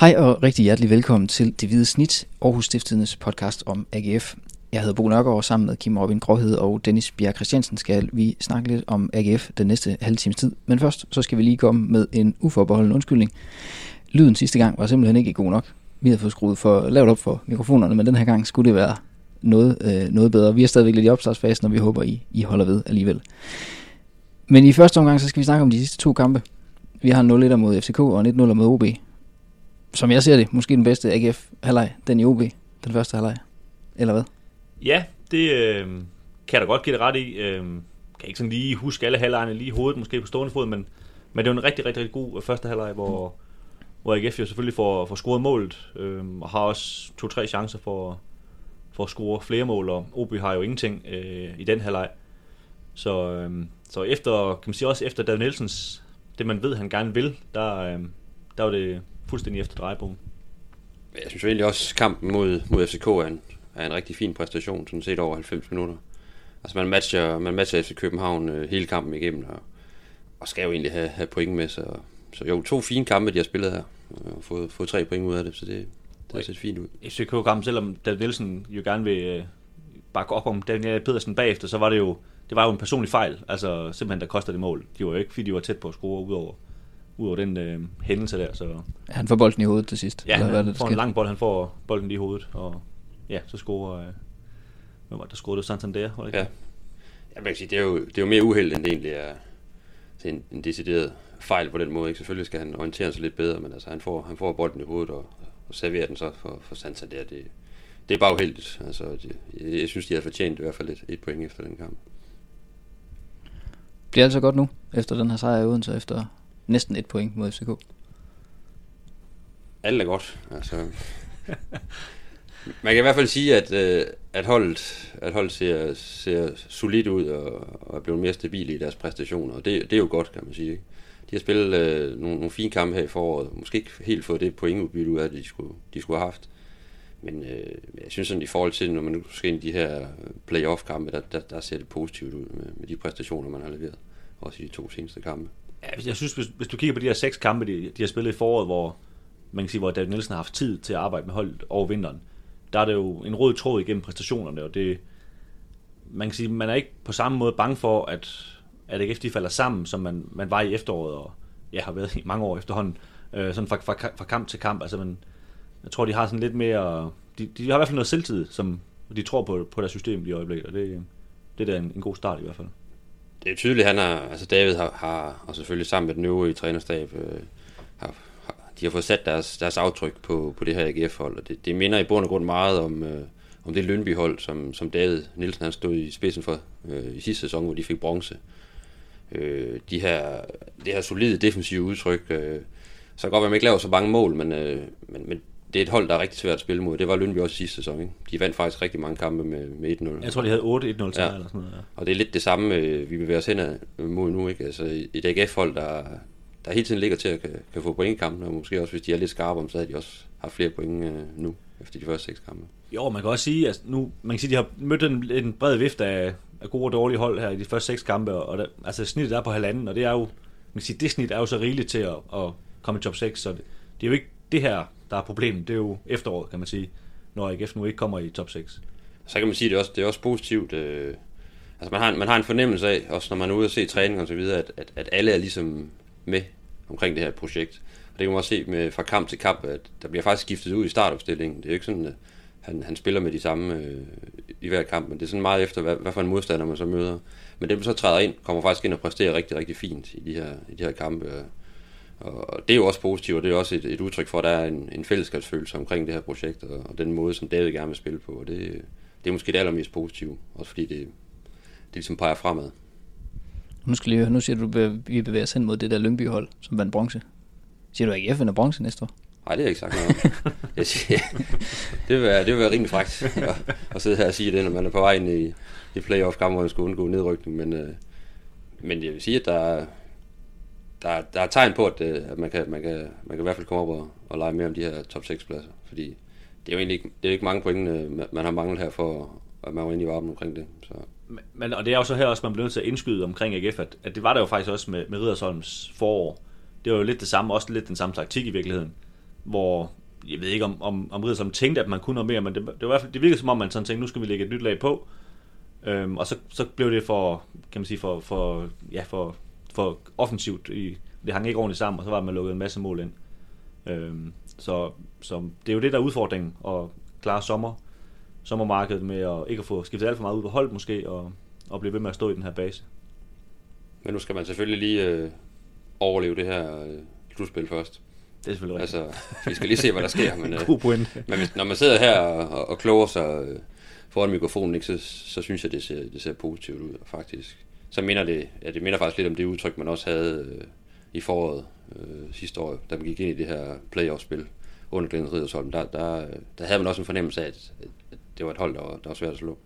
Hej og rigtig hjertelig velkommen til Det Hvide Snit, Aarhus Stiftedes podcast om AGF. Jeg hedder Bo Nørgaard, og sammen med Kim Robin Gråhed og Dennis Bjerg Christiansen skal vi snakke lidt om AGF den næste halve times tid. Men først så skal vi lige komme med en uforbeholden undskyldning. Lyden sidste gang var simpelthen ikke god nok. Vi havde fået skruet for lavt op for mikrofonerne, men den her gang skulle det være noget, øh, noget bedre. Vi er stadigvæk lidt i opstartsfasen, og vi håber, I, I holder ved alligevel. Men i første omgang, så skal vi snakke om de sidste to kampe. Vi har 0-1 mod FCK og 1-0 mod OB som jeg ser det, måske den bedste AGF halvleg, den i OB, den første halvleg. Eller hvad? Ja, det øh, kan jeg da godt give det ret i. Øh, kan ikke sådan lige huske alle halvlejene lige i hovedet, måske på stående fod, men, men det var en rigtig, rigtig, rigtig god øh, første halvleg, hvor, hvor AGF jo selvfølgelig får, får scoret målet, øh, og har også to-tre chancer for, for at score flere mål, og OB har jo ingenting øh, i den halvleg. Så, øh, så efter, kan man sige også efter David Nielsens, det man ved, han gerne vil, der, øh, der var det fuldstændig efter drejebogen. Jeg synes egentlig også, kampen mod, mod FCK er en, er en rigtig fin præstation, sådan set over 90 minutter. Altså man matcher, man matcher FC København øh, hele kampen igennem, og, og skal jo egentlig have, have point med, så, så jo, to fine kampe, de har spillet her, og fået, fået tre point ud af det, så det, det har set fint ud. FCK-kampen, selvom David Nielsen jo gerne vil øh, bakke op om Daniel Pedersen bagefter, så var det jo, det var jo en personlig fejl, altså simpelthen, der koster det mål. De var jo ikke, fordi de var tæt på at score ud over ud over den øh, hændelse der. Så... Ja, han får bolden i hovedet til sidst. Ja, eller han hvad det, får en lang bold, han får bolden i hovedet, og ja, så scorer... Øh, hvad var det, der scorede Santander? Var det ikke? Ja. ja, man kan sige, det er jo, det er jo mere uheld, end det egentlig er en, en decideret fejl på den måde. Ikke? Selvfølgelig skal han orientere sig lidt bedre, men altså, han, får, han får bolden i hovedet og, og serverer den så for, for Santander. Det, det er bare uheldigt. Altså, det, jeg, jeg synes, de har fortjent i hvert fald et, et point efter den kamp. Bliver det så godt nu, efter den her sejr i Odense, efter næsten et point mod FCK. Alt er godt. Altså, man kan i hvert fald sige, at, øh, at holdet, at holdet ser, ser solidt ud og, og er blevet mere stabile i deres præstationer. Og det, det er jo godt, kan man sige. Ikke? De har spillet øh, nogle, nogle fine kampe her i foråret. Måske ikke helt fået det pointudbytte ud af, de skulle, de skulle have haft. Men øh, jeg synes sådan i forhold til, når man nu skal ind i de her playoff-kampe, der, der, der ser det positivt ud med, med de præstationer, man har leveret. Også i de to seneste kampe. Jeg synes, hvis, hvis du kigger på de her seks kampe, de, de har spillet i foråret, hvor man kan sige, hvor David Nielsen har haft tid til at arbejde med holdet over vinteren, der er det jo en rød tråd igennem præstationerne, og det, man kan sige, man er ikke på samme måde bange for, at, at AGF de falder sammen, som man, man var i efteråret, og jeg har været i mange år efterhånden, øh, sådan fra, fra, fra, kamp til kamp. Altså, man, jeg tror, de har sådan lidt mere, de, de har i hvert fald noget selvtid, som de tror på, på deres system i øjeblikket, og det, det er da en, en god start i hvert fald det er tydeligt, han har, altså David har, har og selvfølgelig sammen med den øvrige trænerstab, øh, har, har, de har fået sat deres, deres aftryk på, på det her AGF-hold, og det, det minder i bund og grund meget om, øh, om det Lønby-hold, som, som David Nielsen han stod i spidsen for øh, i sidste sæson, hvor de fik bronze. Øh, de her, det her solide defensive udtryk, øh, så kan godt være, at man ikke laver så mange mål, men, øh, men, men det er et hold, der er rigtig svært at spille mod. Det var Lønby også sidste sæson. Ikke? De vandt faktisk rigtig mange kampe med, med 1-0. Jeg tror, de havde 8-1-0 ja. eller sådan noget. Ja. Og det er lidt det samme, øh, vi bevæger os hen mod nu. Ikke? Altså, et AGF-hold, der, der hele tiden ligger til at kan, kan få point i kampen, og måske også, hvis de er lidt skarpe om, så har de også haft flere point øh, nu, efter de første seks kampe. Jo, man kan også sige, at nu, man kan sige, at de har mødt en, en bred vifte af, af gode og dårlige hold her i de første seks kampe, og der, altså snittet er på halvanden, og det er jo, man kan sige, det snit er jo så rigeligt til at, at komme i top 6, så det, det er jo ikke det her der er problemet. Det er jo efteråret, kan man sige, når AGF nu ikke kommer i top 6. Så kan man sige, at det er også, det er også positivt. Øh, altså man har, man har en fornemmelse af, også når man er ude og se træning og så videre, at, at, at alle er ligesom med omkring det her projekt. Og det kan man også se med, fra kamp til kamp, at der bliver faktisk skiftet ud i startopstillingen. Det er jo ikke sådan, at han, han spiller med de samme øh, i hver kamp, men det er sådan meget efter, hvad, hvad for en modstander man så møder. Men dem, der så træder ind, kommer faktisk ind og præsterer rigtig, rigtig fint i de her, i de her kampe. Og det er jo også positivt, og det er også et, et udtryk for, at der er en, en fællesskabsfølelse omkring det her projekt, og, og den måde, som David gerne vil spille på. Og det, det er måske det allermest positive, også fordi det, det ligesom peger fremad. Nu, skal lige, nu siger du, at vi bevæger os hen mod det der Lyngby-hold, som vandt bronze. Siger du ikke, at F vinder bronze næste år? Nej, det har jeg ikke sagt noget om. jeg siger, det, vil være, det vil være rimelig frækt at, at sidde her og sige det, når man er på vej ind i, i playoff-kamp, hvor man skal undgå nedrykning. Men, øh, men jeg vil sige, at der, der, der er tegn på, at, det, at man, kan, man, kan, man kan i hvert fald komme op og, og lege mere om de her top 6 pladser. Fordi det er jo egentlig ikke, det er ikke mange point, øh, man har manglet her for, at man var inde i varmen omkring det. Så. Men, og det er jo så her også, man bliver nødt til at indskyde omkring AGF, at, at det var der jo faktisk også med, med Ridersholms forår. Det var jo lidt det samme, også lidt den samme taktik i virkeligheden. hvor jeg ved ikke om, om, om Riddersholm tænkte, at man kunne noget mere, men det, det, var i hvert fald, det virkede som om, man sådan tænkte, nu skal vi lægge et nyt lag på. Øhm, og så, så blev det for, kan man sige, for, for, ja, for, for offensivt. I, det hang ikke ordentligt sammen, og så var man lukket en masse mål ind. Øhm, så, så det er jo det, der er udfordringen, at klare sommer, sommermarkedet med at ikke at få skiftet alt for meget ud på hold måske, og, og blive ved med at stå i den her base. Men nu skal man selvfølgelig lige øh, overleve det her øh, slutspil først. Det er selvfølgelig rigtigt. Altså, vi skal lige se, hvad der sker. Men, øh, God point. men hvis, når man sidder her og, og kloger sig øh, foran mikrofonen, ikke, så, så synes jeg, det ser, det ser positivt ud, faktisk. Så minder det, ja, det minder faktisk lidt om det udtryk, man også havde øh, i foråret øh, sidste år, da man gik ind i det her playoff-spil under Glenn Riddersholm. Der, der, der havde man også en fornemmelse af, at, at det var et hold, der var, der var svært at slå.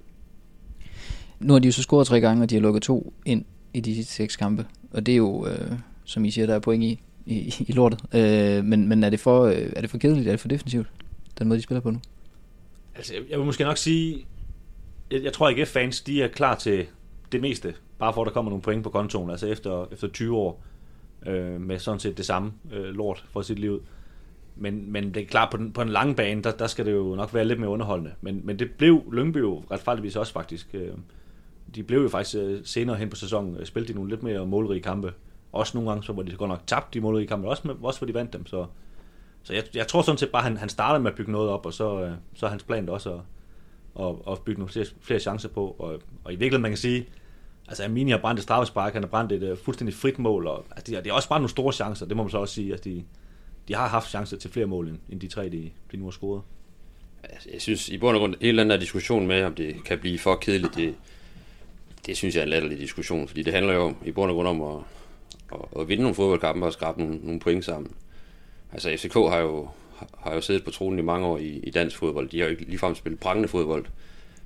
Nu har de jo så scoret tre gange, og de har lukket to ind i de sidste seks kampe. Og det er jo, øh, som I siger, der er point i, i, i lortet. Øh, men men er, det for, øh, er det for kedeligt? Er det for defensivt, den måde, de spiller på nu? Altså, jeg, vil måske nok sige, jeg, jeg tror ikke, fans de er klar til det meste, bare for at der kommer nogle point på kontoen, altså efter, efter 20 år, øh, med sådan set det samme øh, lort for sit liv. Men, men det er klart, på den, på den lange bane, der, der skal det jo nok være lidt mere underholdende. Men, men det blev Lyngby jo retfærdigvis også faktisk. Øh, de blev jo faktisk øh, senere hen på sæsonen, øh, spillet de nogle lidt mere målrige kampe. Også nogle gange, så hvor de godt nok tabt de målrige kampe, også, med, også hvor de vandt dem. Så, så jeg, jeg tror sådan set bare, at han, han startede med at bygge noget op, og så, øh, så er hans plan også at, at, at bygge nogle flere, flere chancer på. Og, og i virkeligheden, man kan sige, altså Amini har brændt et straffespark, han har brændt et uh, fuldstændig frit mål, og altså, det, det er også bare nogle store chancer, det må man så også sige. Altså, de, de har haft chancer til flere mål, end, de tre, de, de nu har scoret. Altså, jeg synes, i bund og grund, hele den der diskussion med, om det kan blive for kedeligt, det, det synes jeg er en latterlig diskussion, fordi det handler jo i bund og grund om at, at, at vinde nogle fodboldkampe og skrabe nogle, nogle point sammen. Altså FCK har jo, har jo siddet på tronen i mange år i, i dansk fodbold. De har jo ikke ligefrem spillet prangende fodbold,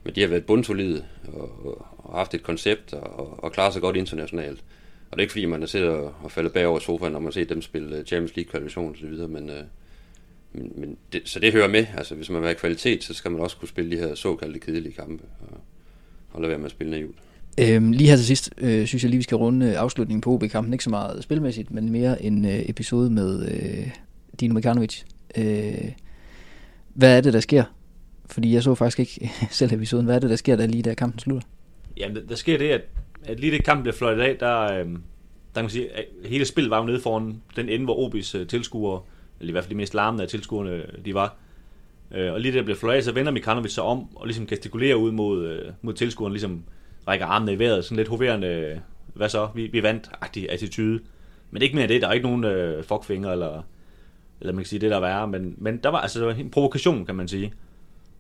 men de har været bundsolide og, og, haft et koncept og, og klaret sig godt internationalt. Og det er ikke fordi, man er siddet og, og faldet bagover sofaen, når man ser dem spille øh, Champions League kvalifikation og videre, men, øh, men, men det, så det hører med. Altså, hvis man vil have kvalitet, så skal man også kunne spille de her såkaldte kedelige kampe og, og lade være med at spille naivt. Øhm, lige her til sidst, øh, synes jeg lige, vi skal runde øh, afslutningen på OB-kampen. Ikke så meget spilmæssigt, men mere en øh, episode med øh, Dino Mekanovic. Øh, hvad er det, der sker? Fordi jeg så faktisk ikke selv episoden. Hvad er det, der sker, der lige da kampen slutter? Jamen, der, der sker det, at, at lige det kampen bliver fløjtet af, der, øh, der kan man sige, at hele spillet var jo nede foran den ende, hvor OB's øh, tilskuere, eller i hvert fald de mest larmende af tilskuerne, øh, de var. Øh, og lige da det bliver fløjtet af, så vender Mikanovic sig om og ligesom gestikulerer ud mod, øh, mod tilskuerne, ligesom rækker armene i vejret, sådan lidt hoverende, øh, hvad så, vi, vi vandt-agtig attitude. Men ikke mere det, der er ikke nogen øh, fuckfinger, eller, eller man kan sige det, der er værre, men, men der var altså der var en provokation, kan man sige.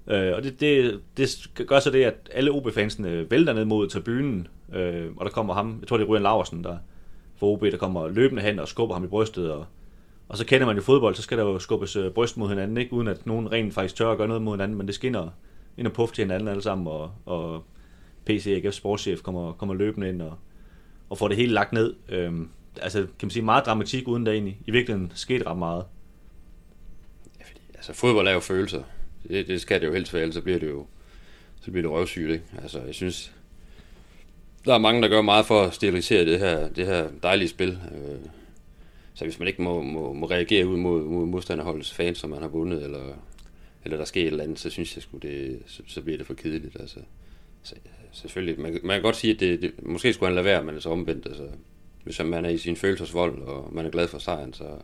Øh, og det, det, det gør så det, at alle OB-fansene vælter ned mod tribunen, øh, og der kommer ham, jeg tror det er Ryan Laversen, der for OB, der kommer løbende hen og skubber ham i brystet, og, og så kender man jo fodbold, så skal der jo skubbes øh, bryst mod hinanden, ikke? uden at nogen rent faktisk tør at gøre noget mod hinanden, men det skinner ind og puff til hinanden alle sammen, og, og PC AGF sportschef kommer, kommer løbende ind og, og får det hele lagt ned. Øhm, altså, kan man sige, meget dramatik, uden der egentlig i virkeligheden skete ret meget. Ja, fordi, altså, fodbold er jo følelser. Det, det skal det jo helst være, ellers så bliver det jo så bliver det røvsygt, ikke? Altså, jeg synes, der er mange, der gør meget for at sterilisere det her, det her dejlige spil. Øh, så hvis man ikke må, må, må reagere ud mod, mod modstanderholdets fans, som man har vundet, eller, eller der sker et eller andet, så synes jeg sgu, det, så, så bliver det for kedeligt. Altså, så, selvfølgelig, man, man kan godt sige, at det, det, måske skulle han lade være, men så omvendt, altså, hvis man er i sin følelsesvold, og man er glad for sejren, så,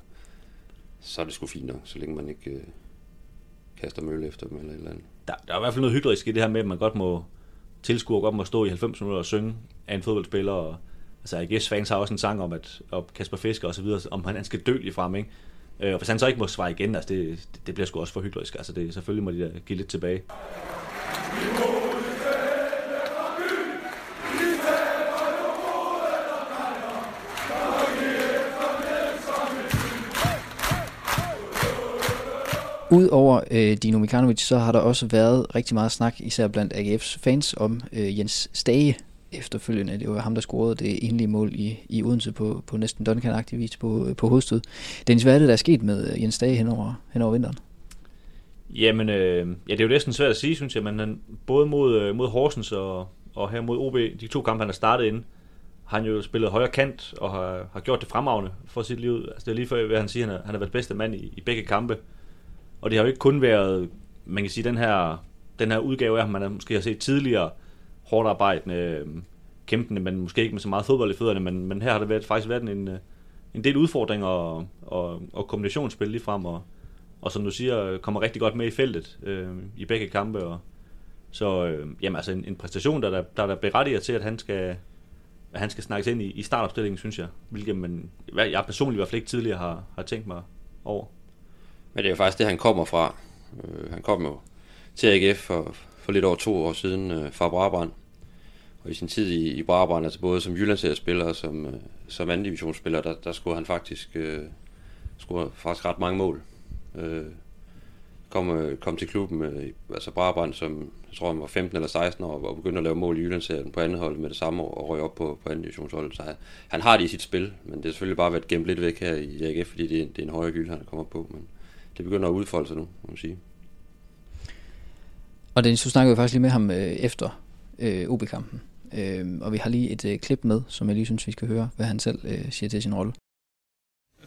så er det sgu fint nok, så længe man ikke øh, kaster mølle efter dem eller et eller andet. Der, der er i hvert fald noget hyggeligt i det her med, at man godt må tilskuer godt må stå i 90 minutter og synge af en fodboldspiller, og altså AGF's fans har også en sang om, at og Kasper Fisker og så videre, om han, han skal dø lige frem, ikke? Øh, og hvis han så ikke må svare igen, altså det, det bliver sgu også for hyggeligt. Altså det, selvfølgelig må de da give lidt tilbage. Udover øh, Dino Mikanovic, så har der også været rigtig meget snak, især blandt AGF's fans, om øh, Jens Stage efterfølgende. Det var ham, der scorede det endelige mål i, i Odense på, på næsten duncan vis på, øh, på hovedstød. Dennis, hvad er det, der er sket med øh, Jens Stage hen over, hen over vinteren? Jamen, øh, ja, det er jo næsten svært at sige, synes jeg, men han, både mod, øh, mod Horsens og, og her mod OB, de to kampe, han har startet ind, har han jo spillet højre kant og har, har gjort det fremragende for sit liv. Altså, det er lige før, hvad han siger, han, han har været bedste mand i, i begge kampe. Og det har jo ikke kun været, man kan sige, den her, den her udgave af ham, man måske har set tidligere, hårdt arbejdende, øh, kæmpende, men måske ikke med så meget fodbold i fødderne, men, men her har det været, faktisk været en, øh, en del udfordringer og, og, og kombinationsspil lige frem, og, og som du siger, kommer rigtig godt med i feltet øh, i begge kampe, og så øh, jamen, altså en, en præstation, der der, der, der berettiger til, at han skal, at han skal snakkes men det er jo faktisk det, han kommer fra. Øh, han kom jo til AGF for, for lidt over to år siden øh, fra Brabrand. Og i sin tid i, i Brabrand, altså både som Jyllandseriespiller og som, øh, som anden divisionsspiller, der, der skulle han faktisk, øh, skulle faktisk ret mange mål. Øh, kom, øh, kom til klubben, øh, altså Brabrand, som jeg tror han var 15 eller 16 år, og begyndte at lave mål i Jyllandsserien på anden hold med det samme år, og røg op på, på anden divisionshold. Så han, han har det i sit spil, men det er selvfølgelig bare været gemt lidt væk her i AGF, fordi det det er en højere gylde, han kommer på. Men det begynder at udfolde sig nu, må man sige. Og Dennis, du snakkede jo faktisk lige med ham øh, efter øh, OB-kampen. Øh, og vi har lige et øh, klip med, som jeg lige synes, vi skal høre, hvad han selv øh, siger til sin rolle.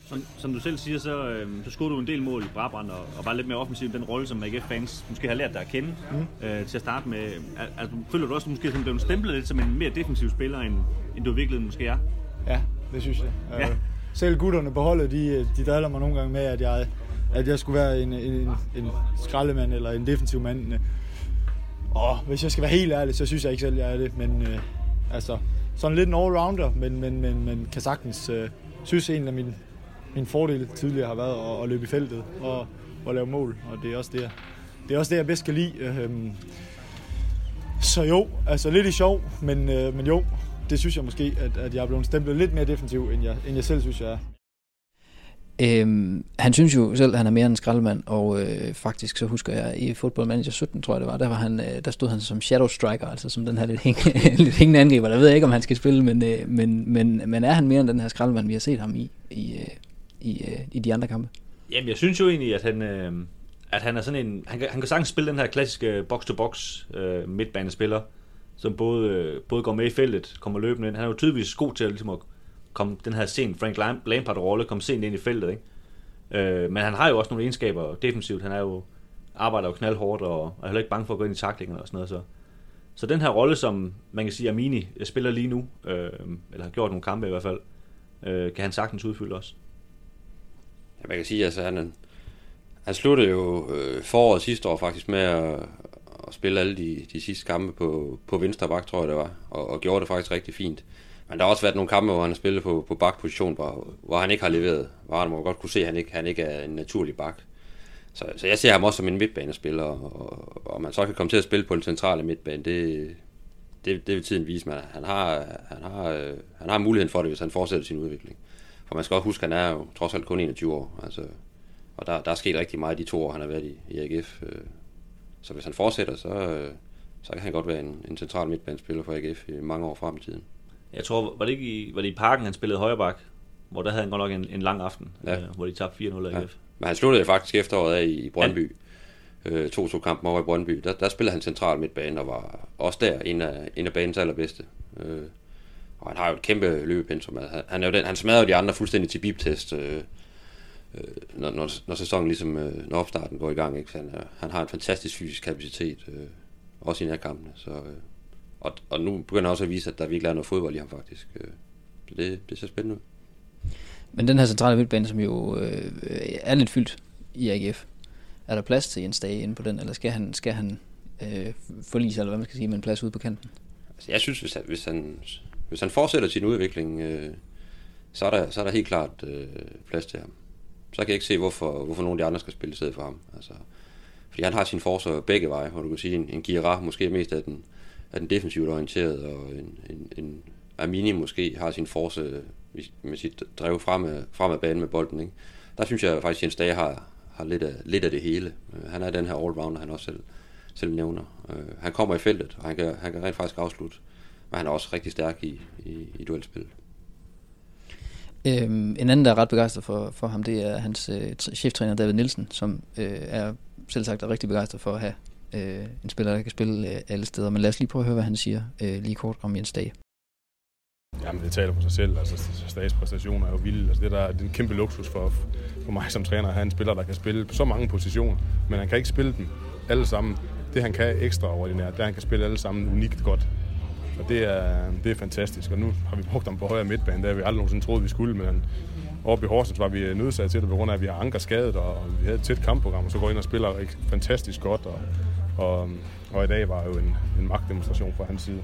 Som, som du selv siger, så, øh, så scorede du en del mål i Brabrand, og, og var lidt mere offensiv den rolle, som AGF-fans måske har lært dig at kende mm. øh, til at starte med. Al, altså, føler du også måske, som blev stemplet lidt som en mere defensiv spiller, end, end du i virkeligheden måske er? Ja, det synes jeg. Ja. Øh, selv gutterne på holdet, de, de driller mig nogle gange med, at jeg, at jeg skulle være en, en, en en skraldemand eller en defensiv mand. Og hvis jeg skal være helt ærlig, så synes jeg ikke selv, jeg er det. Men øh, altså, sådan lidt en all-rounder, men, men, men, men kan sagtens øh, synes en af mine, mine fordele tidligere har været at, at løbe i feltet og, og lave mål. Og det er også det, det er også det, jeg bedst kan lide. Øh, så jo, altså lidt i sjov, men, øh, men jo, det synes jeg måske, at, at jeg er blevet stemplet lidt mere defensiv, end jeg, end jeg selv synes, jeg er. Øhm, han synes jo selv, at han er mere end en skraldemand, og øh, faktisk så husker jeg i Football Manager 17, tror jeg det var, der, var han, øh, der stod han som shadow striker, altså som den her lidt, hæng, lidt hængende angriber. Der ved jeg ikke, om han skal spille, men, øh, men, men, men er han mere end den her skraldemand, vi har set ham i, i, øh, i, øh, i de andre kampe? Jamen, jeg synes jo egentlig, at han, øh, at han er sådan en... Han kan, han kan sagtens spille den her klassiske box-to-box øh, midtbanespiller, som både, øh, både går med i feltet, kommer løbende ind. Han er jo tydeligvis god til at, ligesom at kom den her sen Frank Lampard-rolle, kom sent ind i feltet, ikke? Øh, men han har jo også nogle egenskaber defensivt. Han er jo, arbejder jo knaldhårdt og er heller ikke bange for at gå ind i taklingerne og sådan noget. Så, så den her rolle, som man kan sige, Amini spiller lige nu, øh, eller har gjort nogle kampe i hvert fald, øh, kan han sagtens udfylde også. Ja, man kan sige, altså han, han sluttede jo øh, foråret sidste år faktisk med at, at spille alle de, de sidste kampe på, på venstre bak, tror jeg det var, og, og gjorde det faktisk rigtig fint. Men der har også været nogle kampe, hvor han har spillet på, på bakposition, hvor, hvor han ikke har leveret. Hvor han må godt kunne se, at han ikke, han ikke er en naturlig bak. Så, så jeg ser ham også som en midtbanespiller, og, og man så kan komme til at spille på den centrale midtbane, det, det, det vil tiden vise mig. Han har, han, har, han har muligheden for det, hvis han fortsætter sin udvikling. For man skal også huske, at han er jo trods alt kun 21 år. Altså, og der, der er sket rigtig meget de to år, han har været i, i AGF. Øh. Så hvis han fortsætter, så, øh, så kan han godt være en, en central midtbanespiller for AGF i mange år frem i tiden. Jeg tror, var det ikke i, var det i parken, han spillede højre bak, hvor der havde han godt nok en, en lang aften, ja. øh, hvor de tabte 4-0 af ja. Men han sluttede faktisk efteråret af i Brøndby. Ja. Øh, to to kampen over i Brøndby. Der, der spillede han central midtbane og var også der en af, en af banens allerbedste. Øh, og han har jo et kæmpe løbepensum. Han, han, er jo den, han smadrer de andre fuldstændig til biptest, øh, øh, når, når, når sæsonen ligesom, øh, når opstarten går i gang. Ikke? Så han, han har en fantastisk fysisk kapacitet, øh, også i kampene. Så, øh, og, og nu begynder han også at vise, at der virkelig er noget fodbold i ham faktisk. Øh, så det, det ser spændende ud. Men den her centrale midtbane, som jo øh, er lidt fyldt i AGF, er der plads til Jens Dage inde på den, eller skal han, skal han øh, forlige sig, eller hvad man skal sige, med en plads ude på kanten? Altså, jeg synes, hvis han, hvis han, hvis han fortsætter sin udvikling, øh, så, er der, så er der helt klart øh, plads til ham. Så kan jeg ikke se, hvorfor, hvorfor nogen af de andre skal spille i stedet for ham. Altså, fordi han har sin forsvar begge veje, hvor du kan sige, en, en Gira måske mest af den, er den defensivt orienteret, og en, en, en Armini måske har sin force øh, med sit drev fremad, fremad banen med bolden. Ikke? Der synes jeg faktisk, at Jens Dage har, har lidt, af, lidt af det hele. Øh, han er den her allrounder, han også selv, selv nævner. Øh, han kommer i feltet, og han kan, han kan rent faktisk afslutte. Men han er også rigtig stærk i, i, i duelspil. Øhm, en anden, der er ret begejstret for, for ham, det er hans øh, cheftræner David Nielsen, som øh, er selv sagt er rigtig begejstret for at have øh, en spiller, der kan spille øh, alle steder. Men lad os lige prøve at høre, hvad han siger øh, lige kort om Jens Dage. Jamen, det taler for sig selv. Altså, statspræstationer er jo vilde. Altså, det, der, det er en kæmpe luksus for, for mig som træner at have en spiller, der kan spille på så mange positioner, men han kan ikke spille dem alle sammen. Det, han kan ekstraordinært, det er, at han kan spille alle sammen unikt godt. Og det er, det er fantastisk. Og nu har vi brugt ham på højre midtbane. Det har vi aldrig nogensinde troet, vi skulle, men oppe i Horsens var vi nødsaget til det, på grund af, at vi har anker skadet, og vi havde et tæt kampprogram, og så går ind og spiller fantastisk godt. Og, og, og i dag var jo en, en magtdemonstration fra hans side.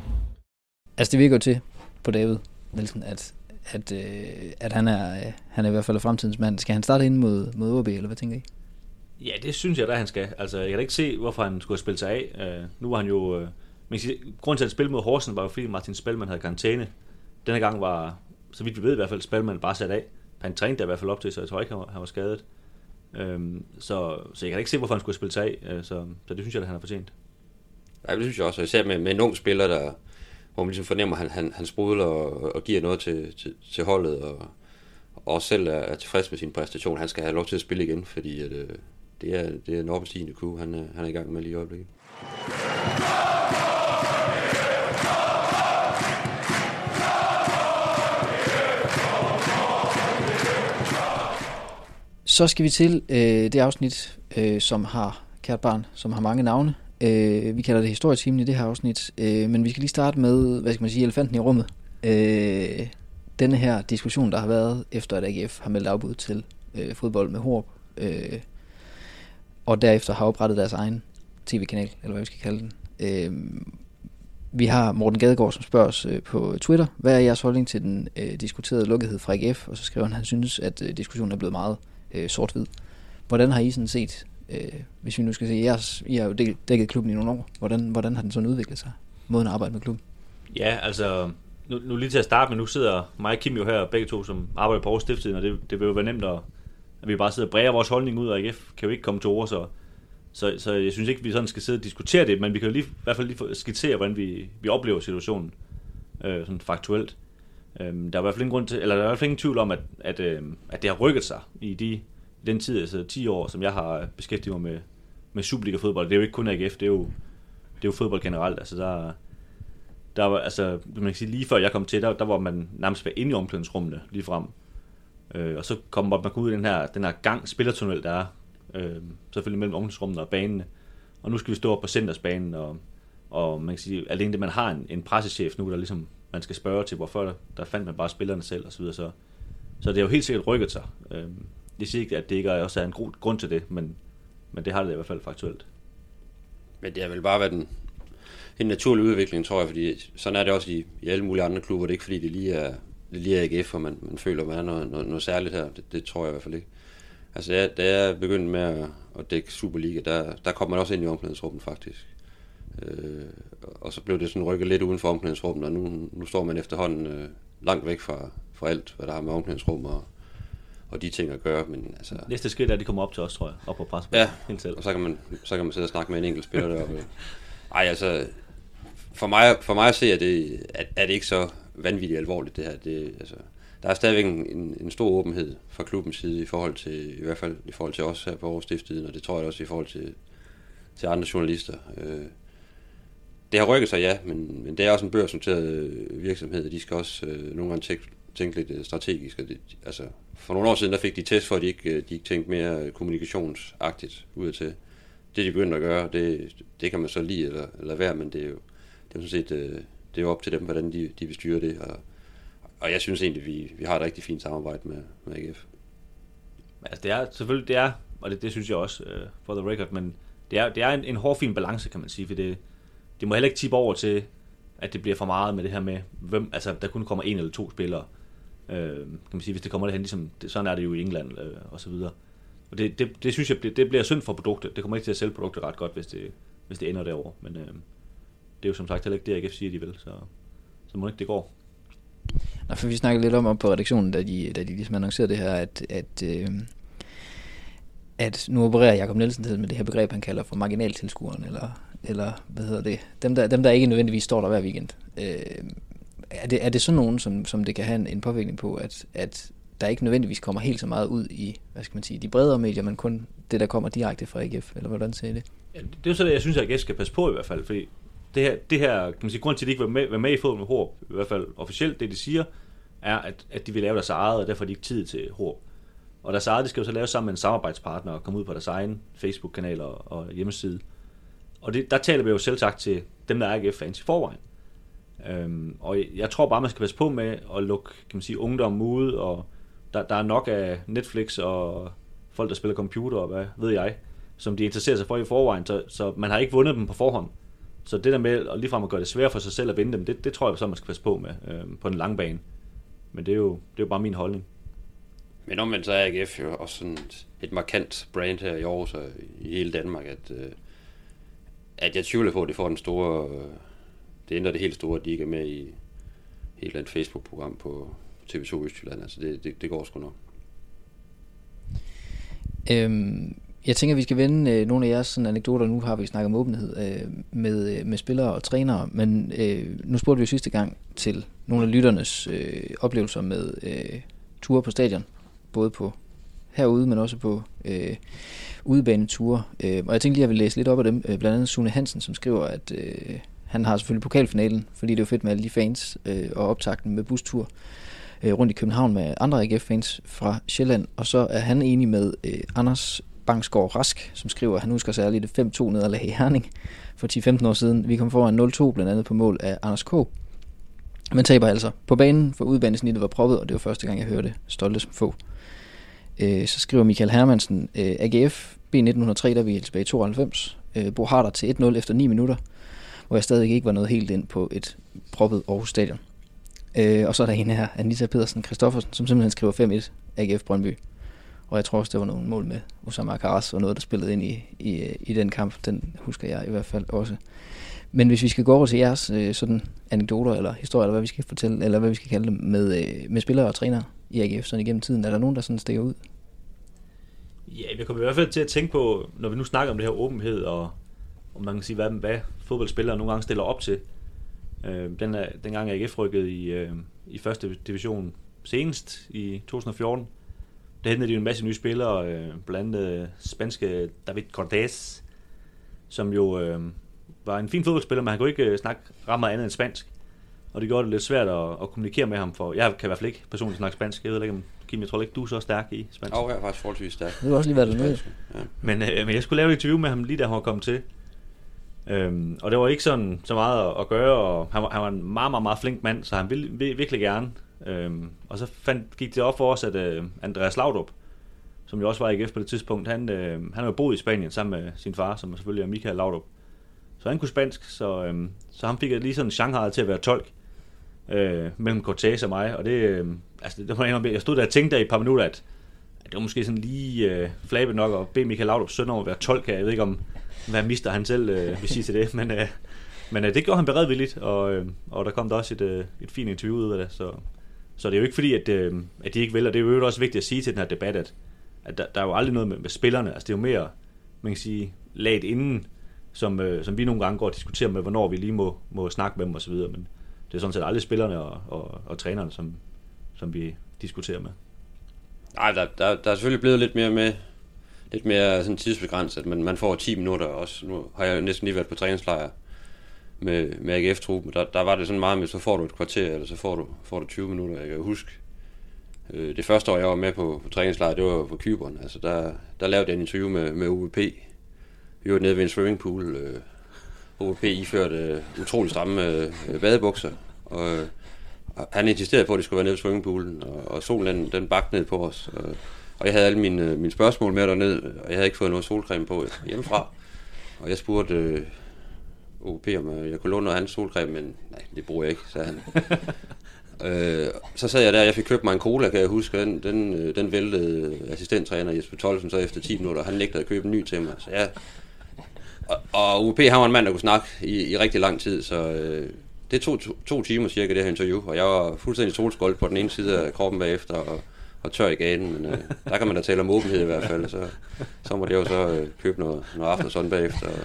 Altså det virker jo til på David Nielsen, at, at, øh, at han, er, han er i hvert fald fremtidens mand. Skal han starte ind mod, mod OB, eller hvad tænker I? Ja, det synes jeg da, han skal. Altså, jeg kan da ikke se, hvorfor han skulle spille sig af. Uh, nu var han jo... Uh, man kan sige, grunden til, at han spillede mod Horsen, var jo fordi Martin Spelman havde karantæne. Denne gang var, så vidt vi ved i hvert fald, Spelman bare sat af. Han trænede der i hvert fald op til, så jeg tror ikke, han var, han var skadet. Um, så, så jeg kan ikke se, hvorfor han skulle spille sig af. Øh, så, så det synes jeg, at han har fortjent. Ja, det synes jeg også. Især med, med en ung spiller, der, hvor man ligesom fornemmer, at han, han, han sprudler og, og giver noget til, til, til holdet, og, og også selv er, er tilfreds med sin præstation. Han skal have lov til at spille igen, fordi at, øh, det, er, det er en opstigende kue, han, øh, han er i gang med lige i øjeblikket. Så skal vi til øh, det afsnit, øh, som har, kært barn, som har mange navne. Øh, vi kalder det historietimen i det her afsnit, øh, men vi skal lige starte med, hvad skal man sige, elefanten i rummet. Øh, denne her diskussion, der har været efter, at AGF har meldt afbud til øh, fodbold med Horb, øh, og derefter har oprettet deres egen tv-kanal, eller hvad vi skal kalde den. Øh, vi har Morten Gadegaard, som spørger os øh, på Twitter, hvad er jeres holdning til den øh, diskuterede lukkethed fra AGF? Og så skriver han, at han synes, at øh, diskussionen er blevet meget øh, Øh, sort-hvid. Hvordan har I sådan set øh, hvis vi nu skal se, jeres, I har jo dækket klubben i nogle år. Hvordan, hvordan har den sådan udviklet sig? Måden at arbejde med klubben? Ja, altså, nu, nu lige til at starte med, nu sidder mig og Kim jo her, begge to, som arbejder på Aarhus Stifttiden, og det, det vil jo være nemt at, at vi bare sidder og bræger vores holdning ud, og AGF kan jo ikke komme til ord, så, så, så jeg synes ikke, vi sådan skal sidde og diskutere det, men vi kan jo lige, i hvert fald lige skitsere, hvordan vi, vi oplever situationen, øh, sådan faktuelt. Øhm, der er i hvert fald ingen grund til, eller der er i hvert fald ingen tvivl om, at, at, øh, at det har rykket sig i de den tid, altså 10 år, som jeg har beskæftiget mig med, med Superliga-fodbold, det er jo ikke kun AGF, det er jo, det er jo fodbold generelt. Altså der, der var, altså, man kan sige, lige før jeg kom til, der, der var man nærmest ved inde i omklædningsrummene lige frem. Øh, og så kom man, man ud i den her, den her gang spillertunnel, der er, øh, selvfølgelig mellem omklædningsrummene og banene. Og nu skal vi stå op på centersbanen, og, og man kan sige, alene det, man har en, en pressechef nu, der ligesom, man skal spørge til, hvorfor der, der fandt man bare spillerne selv, og så videre. Så, så det har jo helt sikkert rykket sig. Øhm, jeg siger ikke, at det ikke også er en god grund til det, men, men det har det i hvert fald faktuelt. Men det har vel bare været en, en naturlig udvikling, tror jeg, fordi sådan er det også i, i alle mulige andre klubber. Det er ikke fordi, det lige er, det lige er AGF, og man, man føler, man er noget, noget, noget særligt her. Det, det tror jeg i hvert fald ikke. Altså, jeg, da jeg begyndte med at, at dække Superliga, der, der kom man også ind i omklædningsrummet, faktisk. Øh, og så blev det sådan rykket lidt uden for omklædningsrummet, og nu, nu står man efterhånden øh, langt væk fra, fra alt, hvad der har med omklædningsrum og, og de ting at gøre. Men altså... Næste skridt er, at de kommer op til os, tror jeg, op på pres. Ja, selv. og så kan, man, så kan man sidde og snakke med en enkelt spiller deroppe. Ej, altså, for mig, for mig at se, at det, at, er det ikke så vanvittigt alvorligt, det her. Det, altså, der er stadigvæk en, en stor åbenhed fra klubbens side i forhold til, i hvert fald i forhold til os her på vores stiftstiden, og det tror jeg også i forhold til, til andre journalister. Øh, det har rykket sig, ja, men, men det er også en børsnoteret øh, virksomhed, og de skal også øh, nogle gange tænke, tænke lidt øh, strategisk. Og det, altså, for nogle år siden, der fik de test for, at de ikke, øh, de ikke tænkte mere kommunikationsagtigt ud til. Det de begyndte at gøre, det, det kan man så lide eller, eller være, men det er jo, det er jo sådan set, øh, det er jo op til dem, hvordan de, de vil styre det. Og, og jeg synes egentlig, vi, vi har et rigtig fint samarbejde med, med AGF. Altså det er selvfølgelig, det er, og det, det synes jeg også, øh, for the record, men det er, det er en, en hård fin balance, kan man sige, for det, det må heller ikke tippe over til, at det bliver for meget med det her med, hvem, altså der kun kommer en eller to spillere. Øh, kan man sige, hvis det kommer derhen, ligesom, det, sådan er det jo i England øh, og så videre. Og det, det, det synes jeg, det, det bliver synd for produktet. Det kommer ikke til at sælge produktet ret godt, hvis det, hvis det ender derover. Men øh, det er jo som sagt heller ikke det, AGF siger, de vil, så, så må ikke det går. Nå, for vi snakkede lidt om op på redaktionen, da de, da de ligesom annoncerede det her, at, at, øh, at nu opererer Jakob Nielsen med det her begreb, han kalder for marginaltilskueren, eller, eller hvad hedder det, dem der, dem der ikke nødvendigvis står der hver weekend. Øh, er det, er det sådan nogen, som, som det kan have en, en påvirkning på, at, at der ikke nødvendigvis kommer helt så meget ud i, hvad skal man sige, de bredere medier, men kun det, der kommer direkte fra AGF, eller hvordan ser det? Ja, det er jo så det, jeg synes, at AGF skal passe på i hvert fald, fordi det her, det her kan man sige, grund til, at de ikke var med, var med i fodbold med Håb, i hvert fald officielt, det de siger, er, at, at de vil lave deres eget, og derfor har de ikke tid til Håb. Og deres eget, det skal jo så lave sammen med en samarbejdspartner og komme ud på deres egen Facebook-kanal og, og hjemmeside. Og det, der taler vi jo selv sagt til dem, der er AGF-fans i forvejen. Øhm, og jeg tror bare, man skal passe på med at lukke kan man sige, ungdom ude, og der, der er nok af Netflix og folk, der spiller computer og hvad ved jeg, som de interesserer sig for i forvejen, så, så man har ikke vundet dem på forhånd. Så det der med at ligefrem at gøre det svært for sig selv at vinde dem, det, det tror jeg så, man skal passe på med øh, på den lange bane. Men det er, jo, det er jo bare min holdning. Men omvendt så er AGF jo også sådan et, markant brand her i Aarhus og i hele Danmark, at, øh, at jeg tvivler på, at det får den store... Øh, det ændrer det helt store, at de ikke er med i et eller andet Facebook-program på TV2 Østjylland. Altså det, det, det går sgu nok. Øhm, jeg tænker, at vi skal vende øh, nogle af jeres sådan, anekdoter. Nu har vi snakket om åbenhed øh, med, øh, med spillere og trænere, men øh, nu spurgte vi jo sidste gang til nogle af lytternes øh, oplevelser med øh, ture på stadion. Både på herude, men også på øh, udebaneture. Øh, og jeg tænkte lige, at jeg vil læse lidt op af dem. Øh, blandt andet Sune Hansen, som skriver, at øh, han har selvfølgelig pokalfinalen, fordi det er jo fedt med alle de fans øh, og optakten med bustur øh, rundt i København med andre AGF-fans fra Sjælland. Og så er han enig med øh, Anders Bangsgaard Rask, som skriver, at han husker særligt det 5-2 nederlag i Herning for 10-15 år siden. Vi kom foran 0-2 blandt andet på mål af Anders K. Men taber altså på banen, for udbanesnittet var proppet, og det var første gang, jeg hørte stolte som få. Øh, så skriver Michael Hermansen, øh, AGF B1903, der vi tilbage i 92. Øh, Bo Harder til 1-0 efter 9 minutter, hvor jeg stadig ikke var nået helt ind på et proppet Aarhus Stadion. Øh, og så er der en her, Anita Pedersen Kristoffersen, som simpelthen skriver 5-1 AGF Brøndby. Og jeg tror også, det var nogle mål med Osama Karas og noget, der spillede ind i, i, i den kamp. Den husker jeg i hvert fald også. Men hvis vi skal gå over til jeres øh, sådan anekdoter eller historier, eller hvad vi skal fortælle, eller hvad vi skal kalde dem, med, øh, med spillere og trænere i AGF sådan igennem tiden, er der nogen, der sådan stikker ud? Ja, vi kommer i hvert fald til at tænke på, når vi nu snakker om det her åbenhed, og om man kan sige, hvad, hvad fodboldspillere nogle gange stiller op til. Øh, den er, dengang AGF rykkede i, øh, i første division senest i 2014, der hentede de en masse nye spillere, øh, blandt andet øh, spanske David Cortés, som jo øh, var en fin fodboldspiller, men han kunne ikke øh, snakke ret meget andet end spansk. Og det gjorde det lidt svært at, at kommunikere med ham, for jeg kan i hvert fald ikke personligt snakke spansk. Jeg ved ikke, om Kim, jeg tror ikke, du er så stærk i spansk. Og jeg er faktisk forholdsvis stærk. Det har også lige været dernede. Ja. Men, øh, men jeg skulle lave et interview med ham lige da han var kommet til. Øhm, og det var ikke sådan så meget at, at gøre, og han var, han var en meget, meget, meget flink mand, så han ville, ville virkelig gerne. Øhm, og så fandt, gik det op for os, at øh, Andreas Laudrup, som jo også var i AGF på det tidspunkt, han, øh, han jo boet i Spanien sammen med sin far, som selvfølgelig er Michael Laudrup. Så han kunne spansk, så, øh, så han fik lige sådan Shanghai til at være tolk øh, mellem Cortez og mig, og det, øh, altså, det var en, jeg stod der og tænkte der i et par minutter, at, at det var måske sådan lige øh, flabet nok at bede Michael Laudrup søn om at være tolk her. Jeg ved ikke om, hvad mister han selv øh, vil sige til det, men, øh, men øh, det gjorde han beredvilligt, og, øh, og der kom der også et, øh, et fint interview ud af det, så, så det er jo ikke fordi, at, øh, at de ikke vil, og det er jo også vigtigt at sige til den her debat, at, at der, der er jo aldrig noget med, med spillerne, altså det er jo mere, man kan sige, laget inden, som, øh, som vi nogle gange går og diskuterer med, hvornår vi lige må, må snakke med dem osv., men det er sådan set aldrig spillerne og, og, og trænerne, som, som vi diskuterer med. Nej, der, der, der er selvfølgelig blevet lidt mere med, lidt mere sådan tidsbegrænset, men man får 10 minutter også. Nu har jeg næsten lige været på træningslejr med, med AGF-truppen. Der, der var det sådan meget med, så får du et kvarter, eller så får du, får du 20 minutter. Jeg kan huske, øh, det første år, jeg var med på, på træningslejr, det var på Kyberen. Altså, der, der lavede jeg en interview med, med UVP. Vi var nede ved en swimmingpool. Øh, UVP iførte øh, utrolig stramme øh, badebukser, og øh, han insisterede på, at det skulle være nede ved swimmingpoolen, og, og solen den, den bagte ned på os. Og, og jeg havde alle mine, mine spørgsmål med derned, og jeg havde ikke fået noget solcreme på hjemmefra. Og jeg spurgte øh, OP, om jeg kunne låne noget af hans solcreme, men nej, det bruger jeg ikke, sagde han. øh, så sad jeg der, jeg fik købt mig en cola, kan jeg huske, den, den, den væltede assistenttræner Jesper Tolsen så efter 10 minutter, han nægtede at købe en ny til mig. Så jeg, og, og UP han var en mand, der kunne snakke i, i rigtig lang tid, så øh, det tog to, to timer cirka det her interview, og jeg var fuldstændig solskold på den ene side af kroppen bagefter, og og tør i gaden, men øh, der kan man da tale om åbenhed i hvert fald, så, så må det jo så øh, købe noget, noget aftenson bagefter og,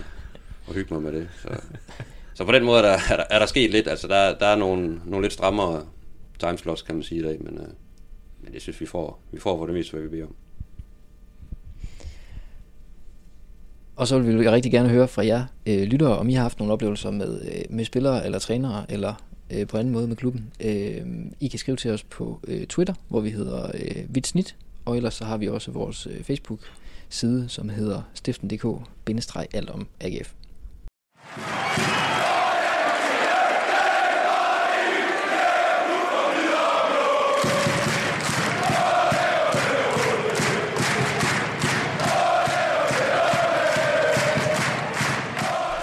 og hygge mig med det. Så, så på den måde er der, er der, er der sket lidt, altså der, der er nogle, nogle lidt strammere timeslots, kan man sige i dag, men, øh, men det synes vi får, vi får for det meste, hvad vi beder om. Og så vil vi rigtig gerne høre fra jer øh, lyttere, om I har haft nogle oplevelser med, øh, med spillere eller trænere, eller øh, på anden måde med klubben. Øh, I kan skrive til os på øh, Twitter, hvor vi hedder øh, Vitsnit, og ellers så har vi også vores øh, Facebook-side, som hedder stiften.dk-alt om AGF.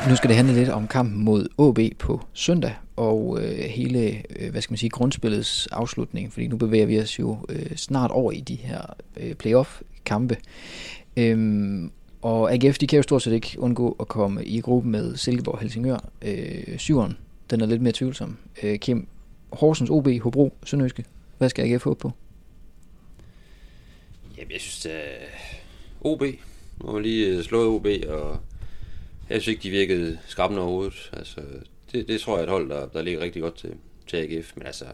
Nu skal det handle lidt om kampen mod AB på søndag, og øh, hele, øh, hvad skal man sige, grundspillets afslutning, fordi nu bevæger vi os jo øh, snart over i de her øh, playoff-kampe. Øhm, og AGF, de kan jo stort set ikke undgå at komme i gruppe med Silkeborg Helsingør. Øh, syveren, den er lidt mere tvivlsom. Øh, Kim, Horsens, OB, Hobro, Sønderjyske. Hvad skal AGF håbe på? Jamen, jeg synes, øh, at OB, nu har man lige øh, slået OB, og jeg synes ikke, de virkede skræmmende overhovedet. Altså, det, det tror jeg er et hold, der, der ligger rigtig godt til, til AGF. Men altså,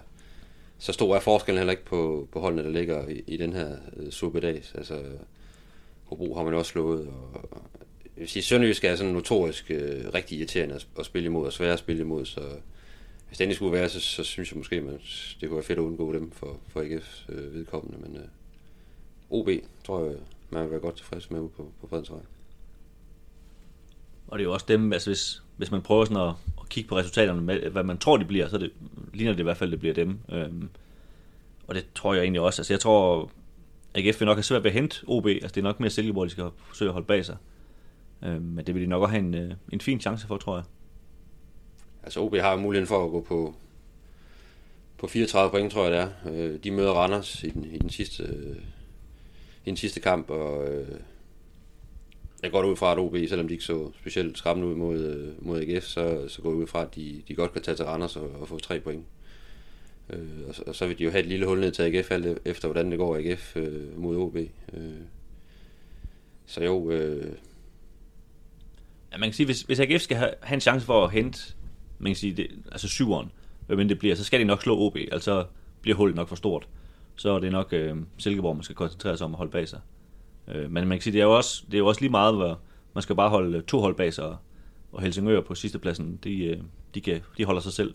så stor er forskellen heller ikke på, på holdene, der ligger i, i den her øh, superdags. Altså, Hobro har man også slået, og jeg vil sige, Sønderjysk er sådan notorisk øh, rigtig irriterende at, at spille imod, og svære at spille imod, så hvis det endelig skulle være, så, så synes jeg måske, at det kunne være fedt at undgå dem for, for AGF's øh, vedkommende, men øh, OB tror jeg, man vil være godt tilfreds med ude på, på Fredensvej. Og det er jo også dem, altså hvis, hvis man prøver sådan at, at kigge på resultaterne, med, hvad man tror, de bliver, så det, ligner det i hvert fald, det bliver dem. Øhm, og det tror jeg egentlig også. Altså jeg tror, AGF vil nok have svært ved at hente OB. Altså det er nok mere Silkeborg, de skal forsøge at holde bag sig. Øhm, men det vil de nok også have en, øh, en fin chance for, tror jeg. Altså OB har muligheden for at gå på, på 34 point, tror jeg det er. Øh, de møder Randers i den, i den sidste... Øh, i den sidste kamp, og øh, jeg går ud fra, at OB, selvom de ikke så specielt skræmmende ud mod, øh, mod AGF, så, så går jeg ud fra, at de, de godt kan tage til Randers og, og få tre point. Øh, og, så, og så vil de jo have et lille hul ned til AGF, alt e- efter hvordan det går AGF øh, mod OB. Øh, så jo... Øh, ja, man kan sige, hvis, hvis AGF skal have, have en chance for at hente, man kan sige, det, altså syveren, hvad det bliver, så skal de nok slå OB, altså bliver hullet nok for stort. Så er det nok øh, Silkeborg, man skal koncentrere sig om at holde bag sig. Øh, men man kan sige, det er jo også, det er jo også lige meget, hvor man skal bare holde to hold bag sig, og Helsingør på sidste pladsen, de, øh, de, kan, de holder sig selv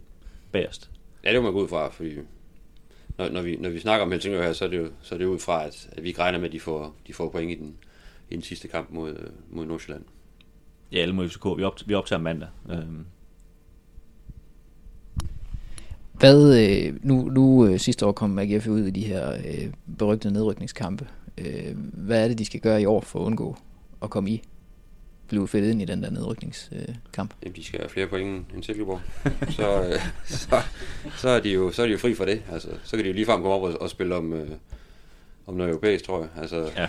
bagerst. Ja, det må man gå ud fra, fordi når, når, vi, når vi snakker om Helsingør her, så er det jo, så er det ud fra, at, at vi ikke regner med, at de får, de får point i den, i den sidste kamp mod, mod Nordsjælland. Ja, eller mod FCK. Vi, op, vi optager mandag. Øhm. Hvad, øh, nu, nu øh, sidste år kom AGF ud i de her øh, berygtede nedrykningskampe. Øh, hvad er det, de skal gøre i år for at undgå at komme i? Blive fedt ind i den der nedrykningskamp? Øh, Jamen, de skal have flere point end Silkeborg. så, øh, så, så, er de jo, så er de jo fri for det. Altså, så kan de jo ligefrem komme op og, og spille om, øh, om noget europæisk, tror jeg. Altså, ja.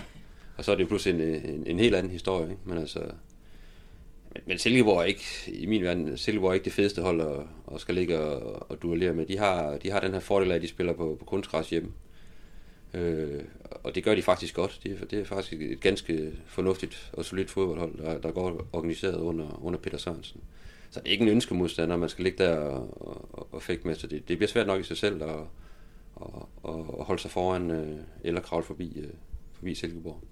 Og så er det jo pludselig en, en, en helt anden historie. Ikke? Men altså, men, men Silkeborg er ikke, i min verden, Silkeborg er ikke det fedeste hold at, at skal ligge og, og duellere med. De har, de har den her fordel af, at de spiller på, på kunstgræs hjemme. Øh, og det gør de faktisk godt. Det er, det er faktisk et ganske fornuftigt og solidt fodboldhold, der, der går organiseret under, under Peter Sørensen. Så det er ikke en ønskemodstander, man skal ligge der og, og, og fægte med. Så det, det bliver svært nok i sig selv at, at, at holde sig foran øh, eller kravle forbi, øh, forbi Silkeborg.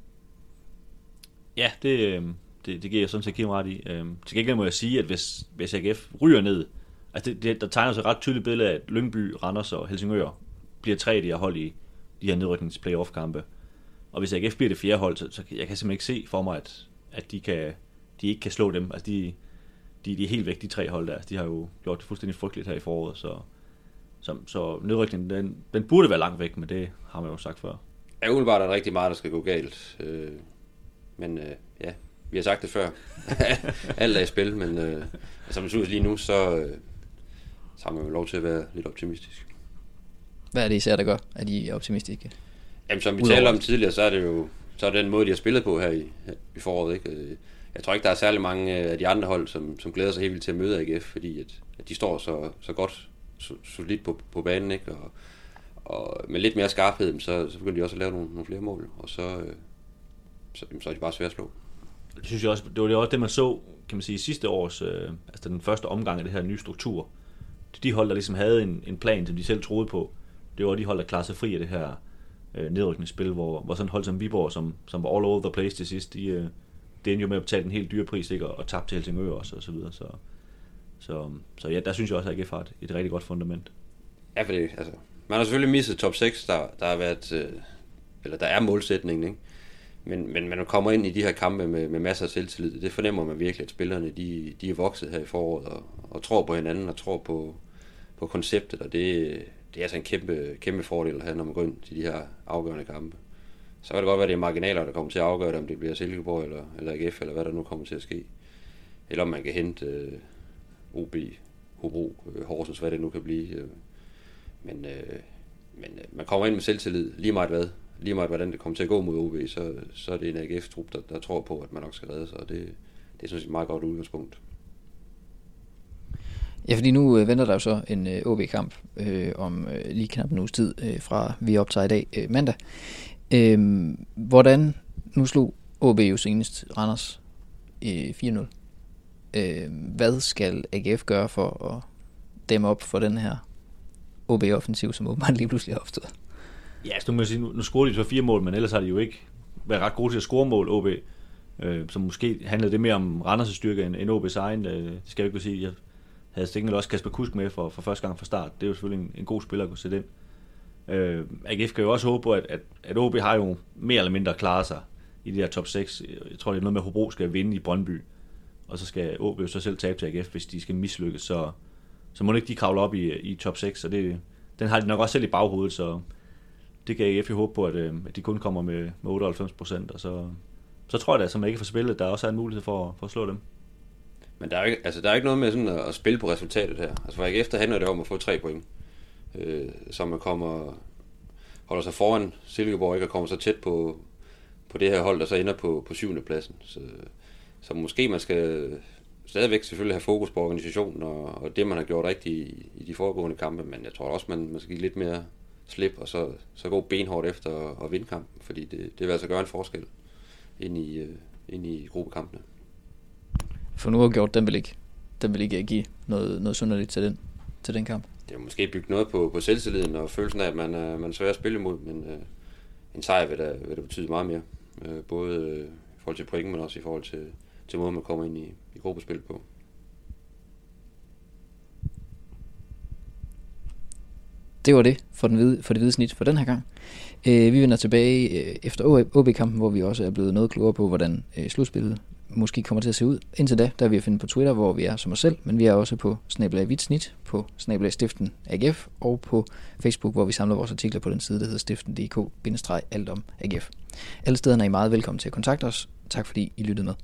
Ja, det, øh, det, det giver jeg sådan set Kim ret i. Øhm, til gengæld må jeg sige, at hvis, hvis AGF ryger ned, altså det, det, der tegner sig et ret tydeligt billede af, at Lyngby, Randers og Helsingør bliver tre af de her hold i, de her nedryknings playoff kampe. Og hvis AGF bliver det fjerde hold, så, så jeg kan simpelthen ikke se for mig, at, at de, kan, de ikke kan slå dem. Altså de, de, de er helt væk, de tre hold der. Altså, de har jo gjort det fuldstændig frygteligt her i foråret, så, så, så nedrykningen, den, den burde være langt væk, men det har man jo sagt før. Ja, umiddelbart er der rigtig meget, der skal gå galt. Øh, men øh, ja, vi har sagt det før. Alt er i spil, men øh, som det ser ud lige nu, så, øh, så har man jo lov til at være lidt optimistisk. Hvad er det især, der gør, at I er optimistiske? Jamen, som vi talte om tidligere, så er det jo så er det den måde, de har spillet på her i, i foråret. Ikke? Jeg tror ikke, der er særlig mange af de andre hold, som, som glæder sig helt vildt til at møde AGF, fordi at, at de står så, så godt, så, solidt på, på banen, ikke? Og, og med lidt mere skarphed, så, så begynder de også at lave nogle, nogle flere mål, og så, øh, så, så er de bare svært at slå. Det synes jeg også, det var det også det, man så, kan man sige, sidste års, øh, altså den første omgang af det her nye struktur. De hold, der ligesom havde en, en plan, som de selv troede på, det var de hold, der klarede sig fri af det her øh, nedrykningsspil, hvor, hvor sådan hold som Viborg, som, som var all over the place til sidst, de, øh, det endte jo med at betale en helt dyre pris, ikke? Og, og tabte til Helsingør også, og så videre. Så, så, så ja, der synes jeg også, at AGF har et, et rigtig godt fundament. Ja, for det, altså, man har selvfølgelig misset top 6, der, der har været, øh, eller der er målsætningen, ikke? Men, men man kommer ind i de her kampe med, med masser af selvtillid. Det fornemmer man virkelig, at spillerne de, de er vokset her i foråret og, og tror på hinanden og tror på, på konceptet, og det, det er altså en kæmpe, kæmpe fordel at have, når man går ind til de her afgørende kampe. Så kan det godt være, at det er marginaler, der kommer til at afgøre det, om det bliver Silkeborg eller, eller AGF, eller hvad der nu kommer til at ske. Eller om man kan hente øh, OB, Hobro, øh, Horsens, hvad det nu kan blive. Øh. Men, øh, men øh, man kommer ind med selvtillid, lige meget hvad. Lige meget hvordan det kommer til at gå mod OB, så, så er det en AGF-trup, der, der tror på, at man nok skal redde sig, og det, det er sådan et meget godt udgangspunkt. Ja, fordi nu øh, venter der jo så en øh, OB-kamp øh, om øh, lige knap en uges tid, øh, fra vi optager i dag øh, mandag. Øh, hvordan, nu slog OB jo senest Randers øh, 4-0. Øh, hvad skal AGF gøre for at dæmme op for den her OB-offensiv, som åbenbart lige pludselig har opstået? Ja, altså, så nu, må jeg sige, nu, nu scorede de så fire mål, men ellers har de jo ikke været ret gode til at score mål, OB. Øh, så måske handlede det mere om Randers' styrke end, end OB's egen. Øh, det skal jeg ikke sige. Jeg havde Stengel også Kasper Kusk med for, for første gang fra start. Det er jo selvfølgelig en, en god spiller at kunne sætte ind. Øh, AGF kan jo også håbe på, at, at, at OB har jo mere eller mindre klaret sig i de her top 6. Jeg tror, det er noget med, at Hobro skal vinde i Brøndby. Og så skal OB jo så selv tabe til AGF, hvis de skal mislykkes. Så, så må de ikke de kravle op i, i top 6. Og det, den har de nok også selv i baghovedet, så det kan AGF jo håbe på, at, øh, at de kun kommer med, med 98 procent. Og så, så tror jeg da, som ikke får spillet, der også er en mulighed for, for at slå dem. Men der er, ikke, altså, der er ikke noget med sådan at, at spille på resultatet her. Altså for efter handler det om at få tre point. Øh, så man kommer, holder sig foran Silkeborg, ikke, og kommer så tæt på, på det her hold, der så ender på, på syvende pladsen. Så, så måske man skal stadigvæk selvfølgelig have fokus på organisationen og, og det, man har gjort rigtigt i, i de foregående kampe, men jeg tror også, man, man skal give lidt mere slip, og så, så gå benhårdt efter at, at vinde kampen, fordi det, det vil altså gøre en forskel ind i, øh, ind i gruppekampene. For nu har gjort, den vil ikke, den vil ikke give noget, noget sunderligt til den, til den kamp. Det er måske bygget noget på, på selvtilliden og følelsen af, at man er, man er svær at spille imod, men uh, en sejr vil da, vil da betyde meget mere. Uh, både uh, i forhold til point, men også i forhold til, til måden, man kommer ind i, i gruppespil på. Det var det for, den hvide, for det hvide snit for den her gang. Øh, vi vender tilbage øh, efter OB-kampen, hvor vi også er blevet noget klogere på, hvordan øh, slutspillet måske kommer til at se ud. Indtil da, der er vi at finde på Twitter, hvor vi er som os selv, men vi er også på Snabelag Vitsnit, på Snabelag Stiften AGF, og på Facebook, hvor vi samler vores artikler på den side, der hedder stiften.dk-alt om AGF. Alle stederne er I meget velkommen til at kontakte os. Tak fordi I lyttede med.